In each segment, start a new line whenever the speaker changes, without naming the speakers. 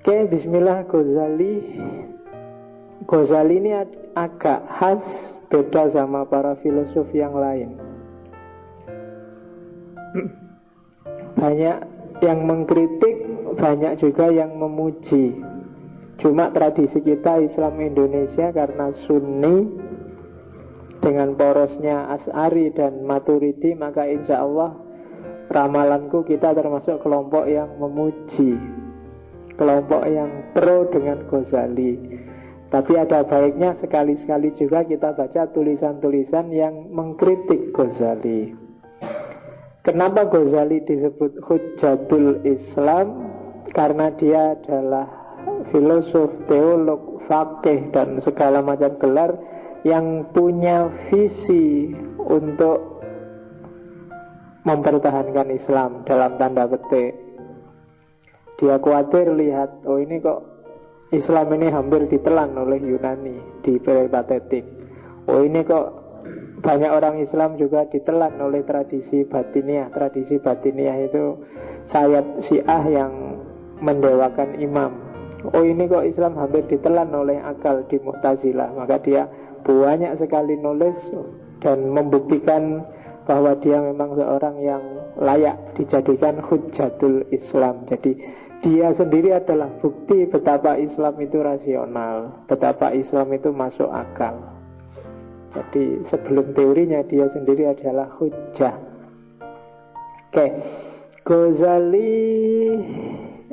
Oke, bismillah Ghazali. Ghazali ini agak khas beda sama para filosof yang lain. Banyak yang mengkritik, banyak juga yang memuji. Cuma tradisi kita Islam Indonesia karena Sunni dengan porosnya As'ari dan Maturidi maka insya Allah ramalanku kita termasuk kelompok yang memuji kelompok yang pro dengan Ghazali tapi ada baiknya sekali-sekali juga kita baca tulisan-tulisan yang mengkritik Ghazali Kenapa Ghazali disebut Hujjatul Islam? Karena dia adalah filosof, teolog, fakih dan segala macam gelar yang punya visi untuk mempertahankan Islam dalam tanda petik. Dia khawatir lihat, oh ini kok Islam ini hampir ditelan oleh Yunani di peripatetik. Oh ini kok banyak orang Islam juga ditelan oleh tradisi batiniah. Tradisi batiniah itu sayap Syiah yang mendewakan imam. Oh ini kok Islam hampir ditelan oleh akal di Mu'tazilah. Maka dia banyak sekali nulis dan membuktikan bahwa dia memang seorang yang layak dijadikan hujatul Islam. Jadi dia sendiri adalah bukti betapa Islam itu rasional, betapa Islam itu masuk akal. Jadi sebelum teorinya dia sendiri adalah hujah. Oke, Ghazali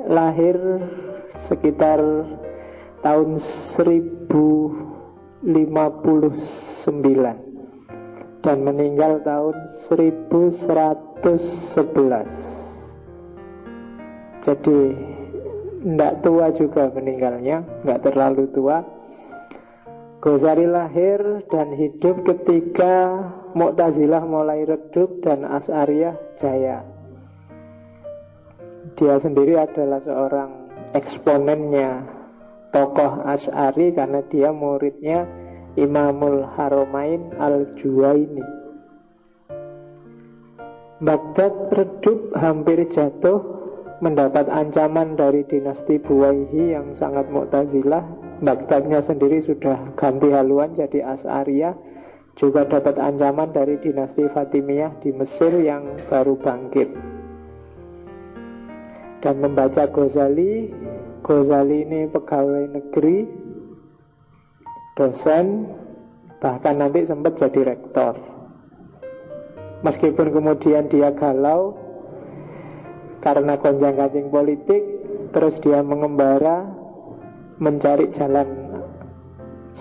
lahir sekitar tahun 1059 dan meninggal tahun 1111. Jadi tidak tua juga meninggalnya, nggak terlalu tua Ghazali lahir dan hidup ketika Mu'tazilah mulai redup dan As'ariyah jaya. Dia sendiri adalah seorang eksponennya tokoh As'ari karena dia muridnya Imamul Haromain Al-Juwaini. Baghdad redup hampir jatuh mendapat ancaman dari dinasti Buwaihi yang sangat Mu'tazilah. Baghdadnya sendiri sudah ganti haluan jadi As'ariyah Juga dapat ancaman dari dinasti Fatimiyah di Mesir yang baru bangkit. Dan membaca Ghazali Ghazali ini pegawai negeri Dosen Bahkan nanti sempat jadi rektor. Meskipun kemudian dia galau Karena gonjang kancing politik Terus dia mengembara mencari jalan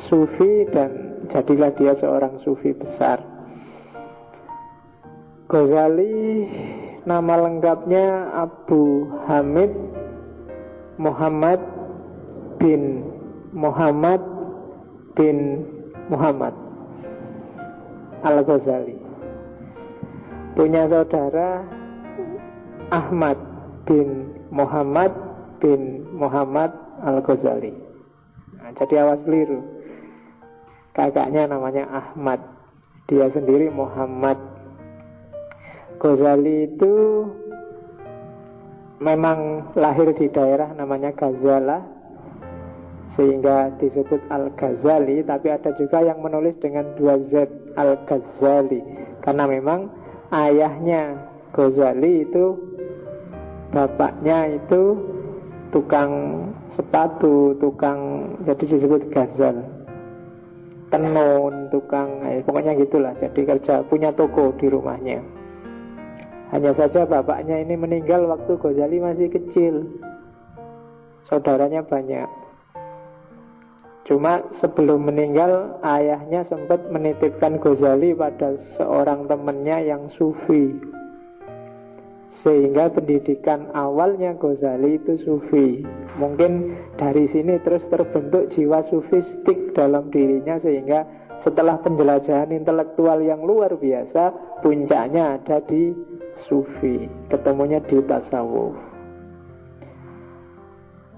sufi dan jadilah dia seorang sufi besar. Ghazali nama lengkapnya Abu Hamid Muhammad bin Muhammad bin Muhammad Al-Ghazali Punya saudara Ahmad bin Muhammad bin Muhammad Al-Ghazali. Nah, Jadi awas keliru. Kakaknya namanya Ahmad. Dia sendiri Muhammad. Ghazali itu Memang lahir di daerah namanya Ghazala Sehingga disebut Al-Ghazali Tapi ada juga yang menulis dengan dua Z Al-Ghazali. Karena memang ayahnya Ghazali itu Bapaknya itu tukang sepatu, tukang jadi disebut gazal. Tenun, tukang, eh, pokoknya gitulah. Jadi kerja punya toko di rumahnya. Hanya saja bapaknya ini meninggal waktu Ghazali masih kecil. Saudaranya banyak. Cuma sebelum meninggal ayahnya sempat menitipkan Ghazali pada seorang temannya yang sufi sehingga pendidikan awalnya Ghazali itu sufi. Mungkin dari sini terus terbentuk jiwa sufistik dalam dirinya Sehingga setelah penjelajahan intelektual yang luar biasa Puncaknya ada di sufi Ketemunya di tasawuf.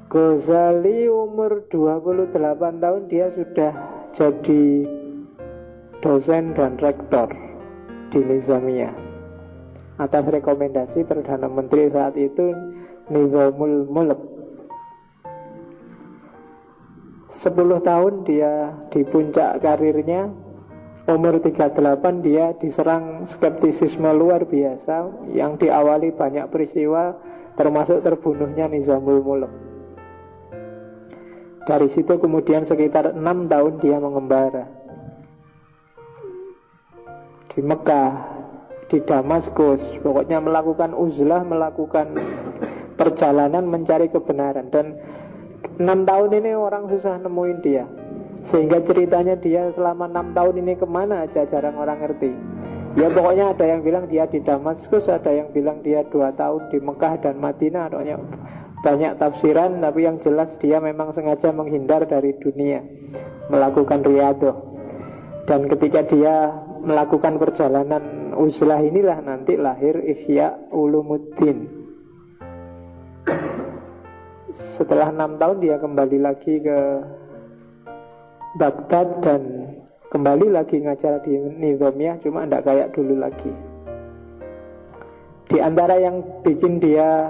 Ghazali umur 28 tahun dia sudah jadi dosen dan rektor di Nizamiyah atas rekomendasi Perdana Menteri saat itu Nizamul Mulk. 10 tahun dia di puncak karirnya Umur 38 dia diserang skeptisisme luar biasa Yang diawali banyak peristiwa Termasuk terbunuhnya Nizamul Muluk Dari situ kemudian sekitar 6 tahun dia mengembara. Di Mekah Di Damaskus Pokoknya melakukan uzlah Melakukan perjalanan mencari kebenaran. Dan 6 tahun ini orang susah nemuin dia. Sehingga ceritanya dia selama enam tahun ini ke mana aja jarang orang ngerti. Ya pokoknya ada yang bilang dia di Damaskus Ada yang bilang dia dua tahun di Mekah dan Madinah. Ada banyak tafsiran Tapi yang jelas dia memang sengaja menghindar dari dunia Melakukan riadoh. Dan ketika dia melakukan perjalanan uzlah inilah Nanti lahir Ihya Ulumuddin Setelah enam tahun dia kembali lagi ke Baghdad dan kembali lagi ngajar di Nizamiyah cuma tidak kayak dulu lagi. Di antara yang bikin dia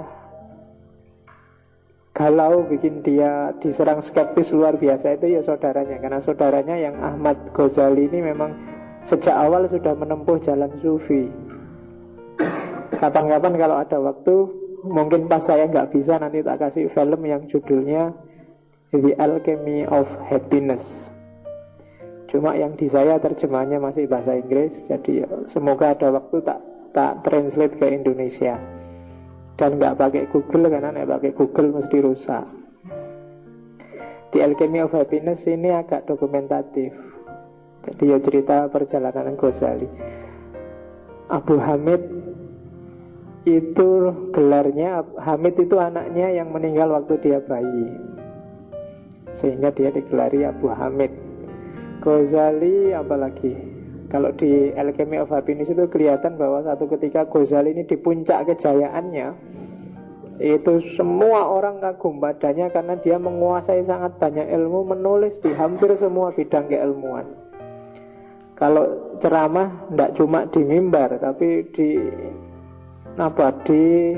galau, bikin dia diserang skeptis luar biasa itu ya saudaranya. Karena saudaranya yang Ahmad Ghazali ini memang sejak awal sudah menempuh jalan sufi. Kapan-kapan kalau ada waktu, mungkin pas saya nggak bisa nanti tak kasih film yang judulnya The Alchemy of Happiness. Cuma yang di saya terjemahnya masih bahasa Inggris Jadi semoga ada waktu tak tak translate ke Indonesia Dan nggak pakai Google karena nggak pakai Google mesti rusak Di Alchemy of Happiness ini agak dokumentatif Jadi ya cerita perjalanan Ghazali. Abu Hamid itu gelarnya Hamid itu anaknya yang meninggal waktu dia bayi. Sehingga dia digelari Abu Hamid. Ghazali apalagi kalau di Alchemy of Happiness itu kelihatan bahwa satu ketika Ghazali ini di puncak kejayaannya itu semua orang kagum padanya karena dia menguasai sangat banyak ilmu menulis di hampir semua bidang keilmuan kalau ceramah tidak cuma di mimbar tapi di apa di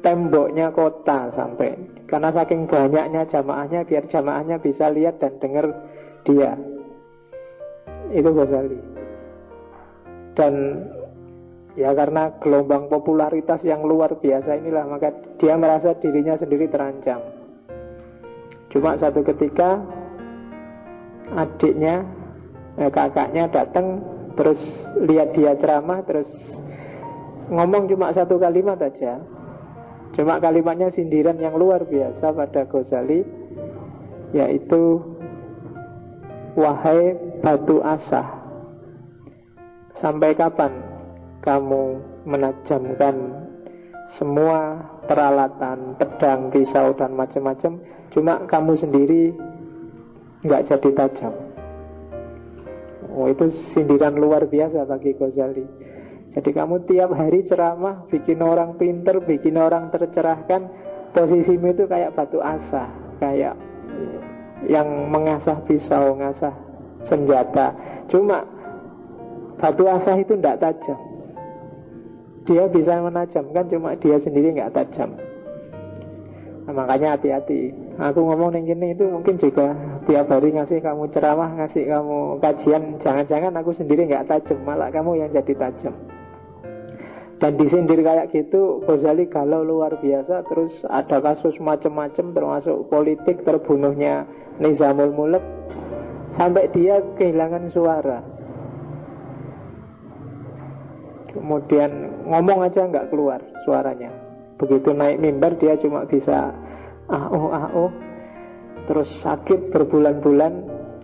temboknya kota sampai. Karena saking banyaknya jamaahnya biar jamaahnya bisa lihat dan dengar dia. Itu Ghazali. Dan ya karena gelombang popularitas yang luar biasa inilah maka dia merasa dirinya sendiri terancam. Cuma satu ketika adiknya eh, kakaknya datang terus lihat dia ceramah terus ngomong cuma satu kalimat aja. Cuma kalimatnya sindiran yang luar biasa pada Ghazali yaitu Wahai batu asah Sampai kapan kamu menajamkan semua peralatan, pedang, pisau, dan macam-macam? Cuma kamu sendiri nggak jadi tajam Oh itu sindiran luar biasa bagi Ghazali Jadi kamu tiap hari ceramah Bikin orang pinter, bikin orang tercerahkan Posisimu itu kayak batu asah Kayak yang mengasah pisau, mengasah senjata. Cuma batu asah itu tidak tajam. Dia bisa menajamkan, cuma dia sendiri nggak tajam. Nah, makanya hati-hati. Aku ngomong yang gini itu mungkin juga tiap hari ngasih kamu ceramah, ngasih kamu kajian. Jangan-jangan aku sendiri nggak tajam, malah kamu yang jadi tajam. Dan disindir kayak gitu Ghazali galau luar biasa Terus ada kasus macam-macam Termasuk politik terbunuhnya Nizamul Mulek Sampai dia kehilangan suara Kemudian ngomong aja nggak keluar suaranya Begitu naik mimbar dia cuma bisa Ah oh ah oh Terus sakit berbulan-bulan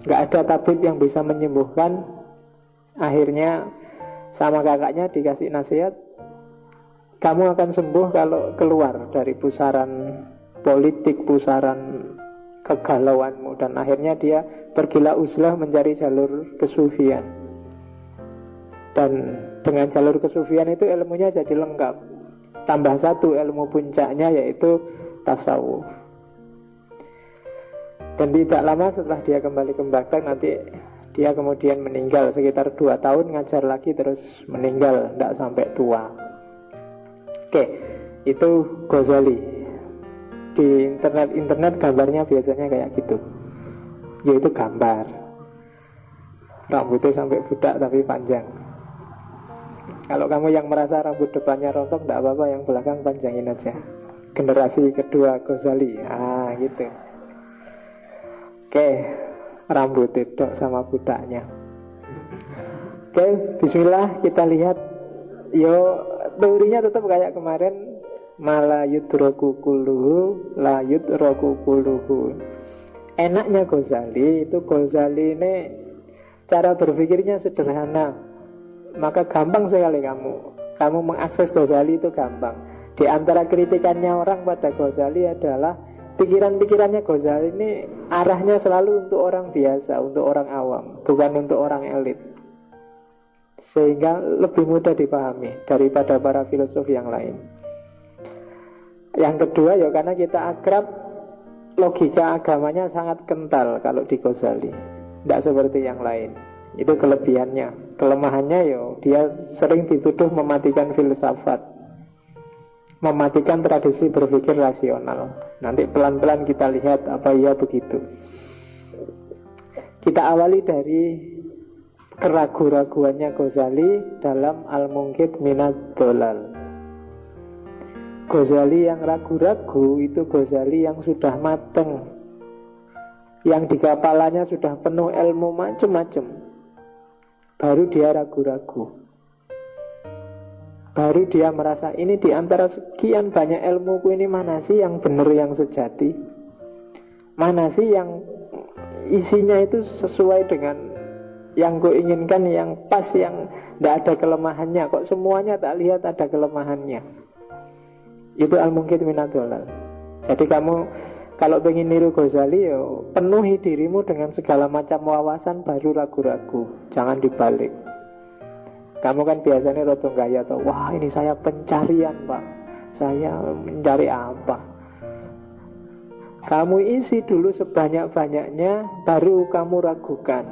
nggak ada tabib yang bisa menyembuhkan Akhirnya sama kakaknya dikasih nasihat kamu akan sembuh kalau keluar dari pusaran politik, pusaran kegalauanmu dan akhirnya dia bergila uzlah mencari jalur kesufian. Dan dengan jalur kesufian itu ilmunya jadi lengkap. Tambah satu ilmu puncaknya yaitu tasawuf. Dan tidak lama setelah dia kembali ke Baghdad nanti dia kemudian meninggal sekitar dua tahun ngajar lagi terus meninggal tidak sampai tua. Oke, itu Ghazali. Di internet-internet gambarnya biasanya kayak gitu. yaitu gambar. Rambutnya sampai budak tapi panjang. Kalau kamu yang merasa rambut depannya rontok, tidak apa-apa, yang belakang panjangin aja. Generasi kedua Ghazali, ah gitu. Oke, rambut itu sama budaknya. Oke, Bismillah kita lihat. Yo, teorinya tetap kayak kemarin. Mala yudroku kuluhu, la yudroku kuluhu. Enaknya Ghazali itu Ghazali ini cara berpikirnya sederhana maka gampang sekali kamu kamu mengakses Ghazali itu gampang di antara kritikannya orang pada Ghazali adalah pikiran-pikirannya Ghazali ini arahnya selalu untuk orang biasa, untuk orang awam, bukan untuk orang elit. Sehingga lebih mudah dipahami daripada para filosof yang lain. Yang kedua ya karena kita akrab logika agamanya sangat kental kalau di Ghazali. Tidak seperti yang lain. Itu kelebihannya. Kelemahannya yo dia sering dituduh mematikan filsafat. Mematikan tradisi berpikir rasional. Nanti pelan-pelan kita lihat apa ia begitu. Kita awali dari keraguan-raguannya Ghazali dalam Al-Mungkit Minat Dolal. Ghazali yang ragu-ragu itu Ghazali yang sudah mateng. Yang di kepalanya sudah penuh ilmu macam-macam. Baru dia ragu-ragu Baru dia merasa ini di antara sekian banyak ilmuku ini mana sih yang benar yang sejati Mana sih yang isinya itu sesuai dengan yang ku inginkan yang pas yang tidak ada kelemahannya kok semuanya tak lihat ada kelemahannya itu al mungkin minatullah jadi kamu kalau pengen niru Ghazali penuhi dirimu dengan segala macam wawasan baru ragu-ragu. Jangan dibalik. Kamu kan biasanya rotong gaya atau wah ini saya pencarian pak. Saya mencari apa? Kamu isi dulu sebanyak-banyaknya baru kamu ragukan.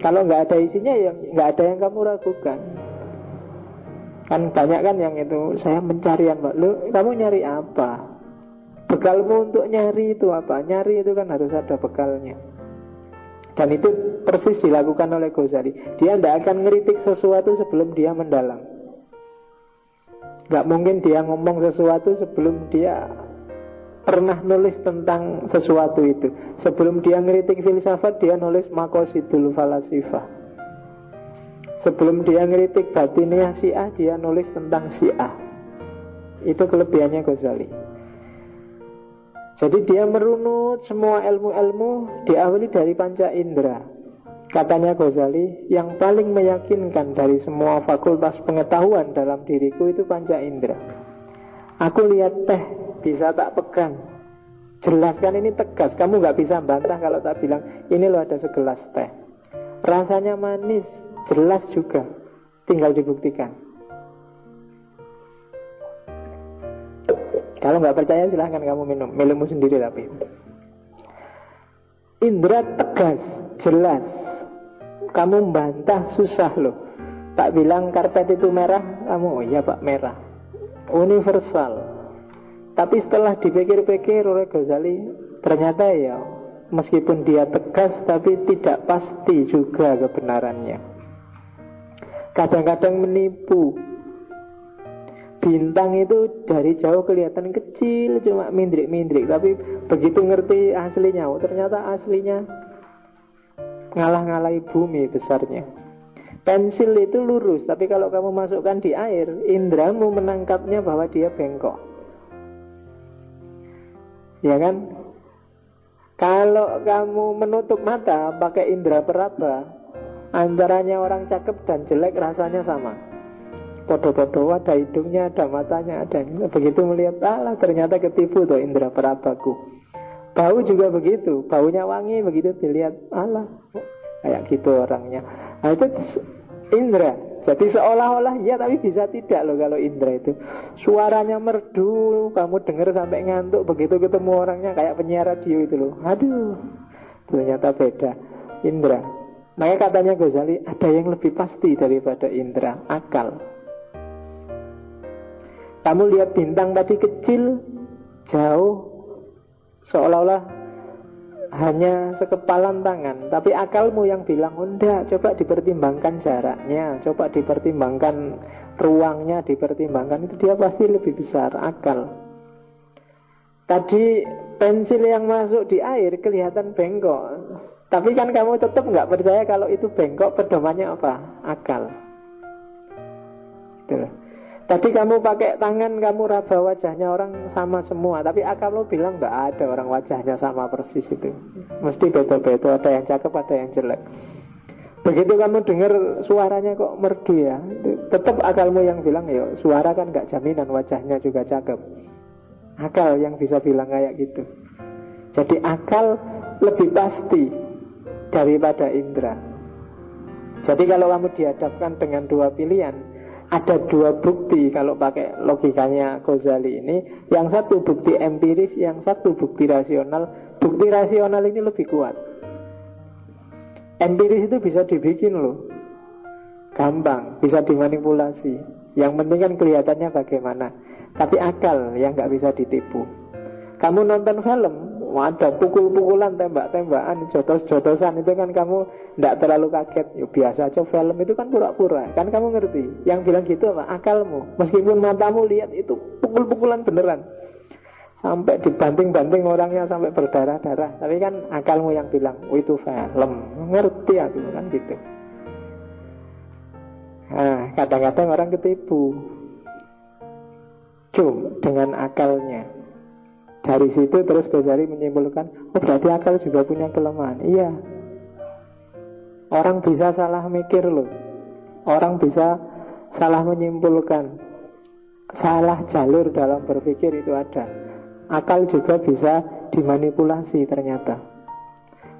Kalau nggak ada isinya ya nggak ada yang kamu ragukan. Kan banyak kan yang itu saya mencarian pak. Lu kamu nyari apa? Bekalmu untuk nyari itu apa? Nyari itu kan harus ada bekalnya. Dan itu persis dilakukan oleh Ghazali. Dia tidak akan ngeritik sesuatu sebelum dia mendalam. Gak mungkin dia ngomong sesuatu sebelum dia pernah nulis tentang sesuatu itu. Sebelum dia ngeritik filsafat, dia nulis makosidul falasifah. Sebelum dia ngeritik batiniah syiah, dia nulis tentang syiah. Itu kelebihannya Ghazali. Jadi dia merunut semua ilmu-ilmu diawali dari panca indera. Katanya Ghazali, yang paling meyakinkan dari semua fakultas pengetahuan dalam diriku itu panca indera. Aku lihat teh, bisa tak pegang. Jelaskan ini tegas, kamu nggak bisa bantah kalau tak bilang, ini loh ada segelas teh. Rasanya manis, jelas juga, tinggal dibuktikan. Kalau nggak percaya silahkan kamu minum. Minummu sendiri tapi. Indra tegas, jelas. Kamu bantah susah loh. Tak bilang karpet itu merah. Kamu, oh iya pak merah. Universal. Tapi setelah dipikir-pikir oleh Ghazali Ternyata ya Meskipun dia tegas Tapi tidak pasti juga kebenarannya. Kadang-kadang menipu bintang itu dari jauh kelihatan kecil cuma mindrik-mindrik. Tapi begitu ngerti aslinya oh, ternyata aslinya ngalah-ngalahi bumi besarnya. Pensil itu lurus tapi kalau kamu masukkan di air indramu menangkapnya bahwa dia bengkok. Ya kan? Kalau kamu menutup mata pakai indera peraba antaranya orang cakep dan jelek rasanya sama Podo-podo ada hidungnya, ada matanya, ada begitu melihat Allah ternyata ketipu tuh indera perabaku. Bau juga begitu, baunya wangi begitu dilihat Allah kayak gitu orangnya. Nah itu indera. Jadi seolah-olah ya tapi bisa tidak loh kalau indera itu. Suaranya merdu, kamu dengar sampai ngantuk begitu ketemu orangnya kayak penyiar radio itu loh. Aduh, ternyata beda. Indra. Makanya katanya Ghazali ada yang lebih pasti daripada indra, akal. Kamu lihat bintang tadi kecil, jauh, seolah-olah hanya sekepalan tangan. Tapi akalmu yang bilang oh, enggak, coba dipertimbangkan jaraknya Coba dipertimbangkan ruangnya Dipertimbangkan itu dia pasti lebih besar Akal. Tadi pensil yang masuk di air kelihatan bengkok. Tapi kan kamu tetap nggak percaya kalau itu bengkok Pedomannya apa? Akal. Gitu Tadi kamu pakai tangan, kamu raba wajahnya orang sama semua. Tapi akal lo bilang nggak ada orang wajahnya sama persis itu. Mesti beda-beda, ada yang cakep, ada yang jelek. Begitu kamu dengar suaranya kok merdu ya. Tetap akalmu yang bilang, ya suara kan nggak jaminan wajahnya juga cakep. Akal yang bisa bilang kayak gitu. Jadi akal lebih pasti daripada indera. Jadi kalau kamu dihadapkan dengan dua pilihan ada dua bukti kalau pakai logikanya Ghazali ini. Yang satu bukti empiris yang satu bukti rasional. Bukti rasional ini lebih kuat. Empiris itu bisa dibikin loh. Gampang bisa dimanipulasi. Yang penting kan kelihatannya bagaimana. Tapi akal yang nggak bisa ditipu. Kamu nonton film ada pukul-pukulan, tembak-tembakan, jotos-jotosan itu kan kamu tidak terlalu kaget. Ya, biasa aja film itu kan pura-pura. Kan kamu ngerti. Yang bilang gitu apa? Akalmu. Meskipun matamu lihat itu pukul-pukulan beneran. Sampai dibanting-banting orangnya sampai berdarah-darah. Tapi kan akalmu yang bilang, oh itu film. Ngerti aku kan gitu. Nah, kadang-kadang orang ketipu. Cum dengan akalnya. Dari situ terus Ghazali menyimpulkan, oh berarti akal juga punya kelemahan. Iya. Orang bisa salah mikir loh. Orang bisa salah menyimpulkan. Salah jalur dalam berpikir itu ada. Akal juga bisa dimanipulasi ternyata.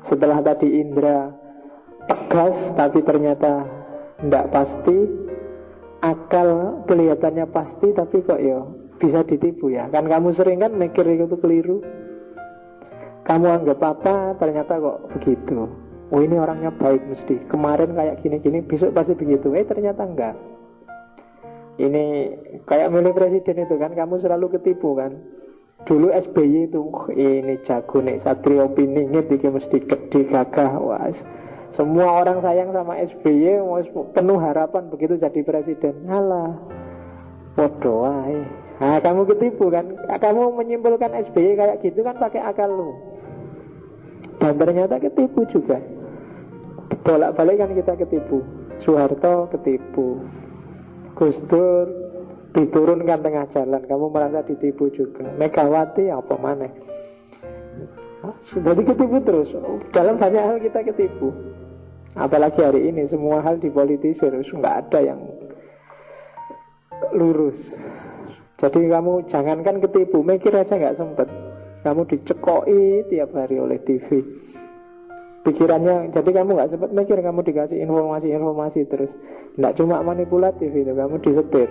Setelah tadi Indra tegas tapi ternyata tidak pasti, akal kelihatannya pasti tapi kok ya bisa ditipu ya. Kan kamu sering kan mikir itu keliru. Kamu anggap apa ternyata kok begitu. Oh ini orangnya baik mesti. Kemarin kayak gini-gini besok pasti begitu. Eh ternyata enggak. Ini kayak milih presiden itu kan Kamu selalu ketipu kan. Dulu SBY itu oh, Ini jago nih Satrio Piningit Ini mesti gede gagah Wah semua orang sayang sama SBY Penuh harapan begitu jadi presiden. Alah Bodoh Nah, kamu ketipu kan? Kamu menyimpulkan SBY kayak gitu kan pakai akal lu. Dan ternyata ketipu juga. Bolak-balik kan kita ketipu. Soeharto ketipu. Gus Dur diturunkan tengah jalan. Kamu merasa ditipu juga. Megawati apa mana? Jadi ketipu terus. Dalam banyak hal kita ketipu. Apalagi hari ini semua hal dipolitisir, nggak ada yang lurus. Jadi kamu jangankan ketipu, mikir aja nggak sempet. Kamu dicekoi tiap hari oleh TV. Pikirannya, jadi kamu nggak sempet mikir, kamu dikasih informasi-informasi terus. Nggak cuma manipulatif itu, kamu disetir.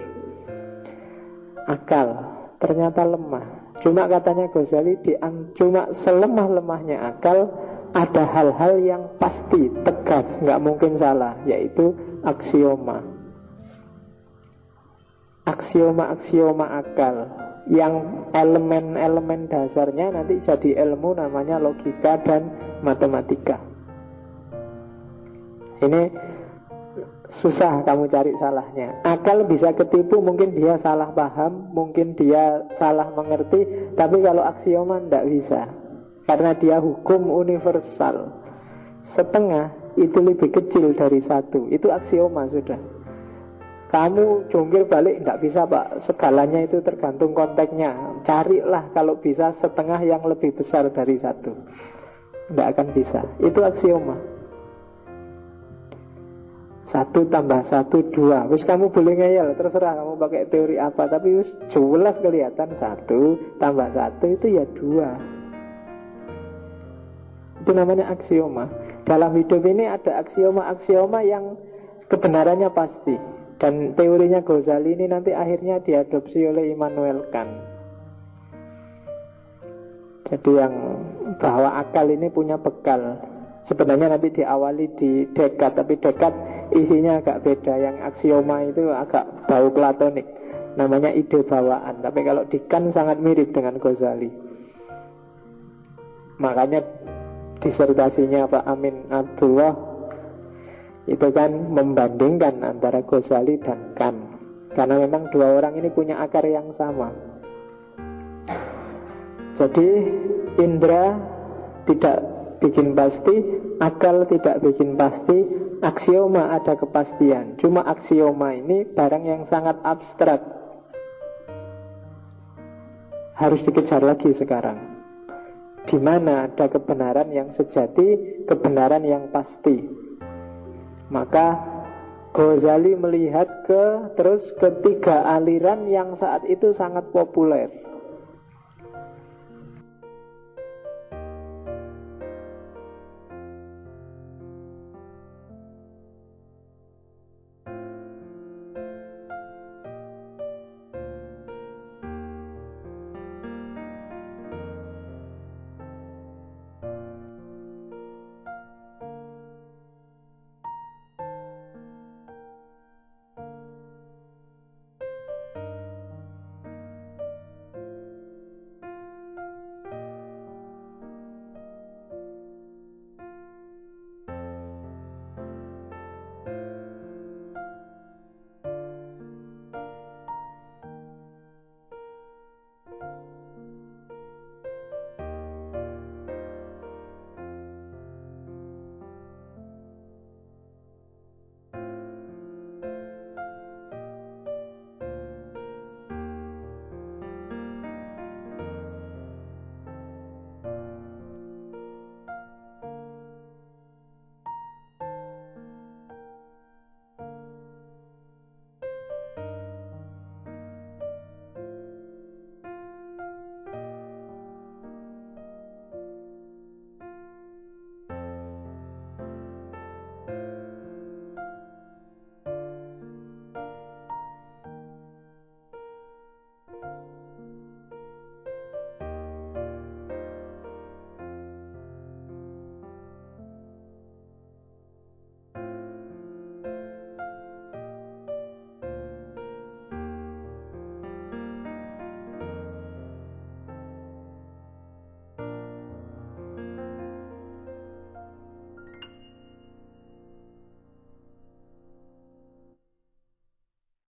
Akal ternyata lemah. Cuma katanya Ghazali, di, cuma selemah-lemahnya akal ada hal-hal yang pasti, tegas, nggak mungkin salah, yaitu aksioma aksioma-aksioma akal yang elemen-elemen dasarnya nanti jadi ilmu namanya logika dan matematika. Ini susah kamu cari salahnya. Akal bisa ketipu, mungkin dia salah paham, mungkin dia salah mengerti, tapi kalau aksioma tidak bisa. Karena dia hukum universal. Setengah itu lebih kecil dari satu. Itu aksioma sudah. Kamu jungkir balik tidak bisa pak. Segalanya itu tergantung konteksnya. Carilah kalau bisa setengah yang lebih besar dari satu. Tidak akan bisa. Itu aksioma. Satu tambah satu dua. Wis kamu boleh ngeyel Terserah kamu pakai teori apa. Tapi wis jelas kelihatan Satu tambah satu itu ya dua. Itu namanya aksioma. Dalam hidup ini ada aksioma-aksioma yang Kebenarannya pasti dan teorinya Ghazali ini nanti akhirnya diadopsi oleh Immanuel Kant. Jadi yang bahwa akal ini punya bekal. Sebenarnya nanti diawali di dekat, tapi dekat isinya agak beda. Yang aksioma itu agak bau platonik. Namanya ide bawaan. Tapi kalau di Kant sangat mirip dengan Ghazali. Makanya disertasinya Pak Amin Abdullah itu kan membandingkan antara Ghazali dan Kant karena memang dua orang ini punya akar yang sama. Jadi indra tidak bikin pasti akal tidak bikin pasti aksioma ada kepastian. Cuma aksioma ini barang yang sangat abstrak. Harus dikejar lagi sekarang. Di mana ada kebenaran yang sejati, kebenaran yang pasti. Maka Ghazali melihat ke terus ketiga aliran yang saat itu sangat populer.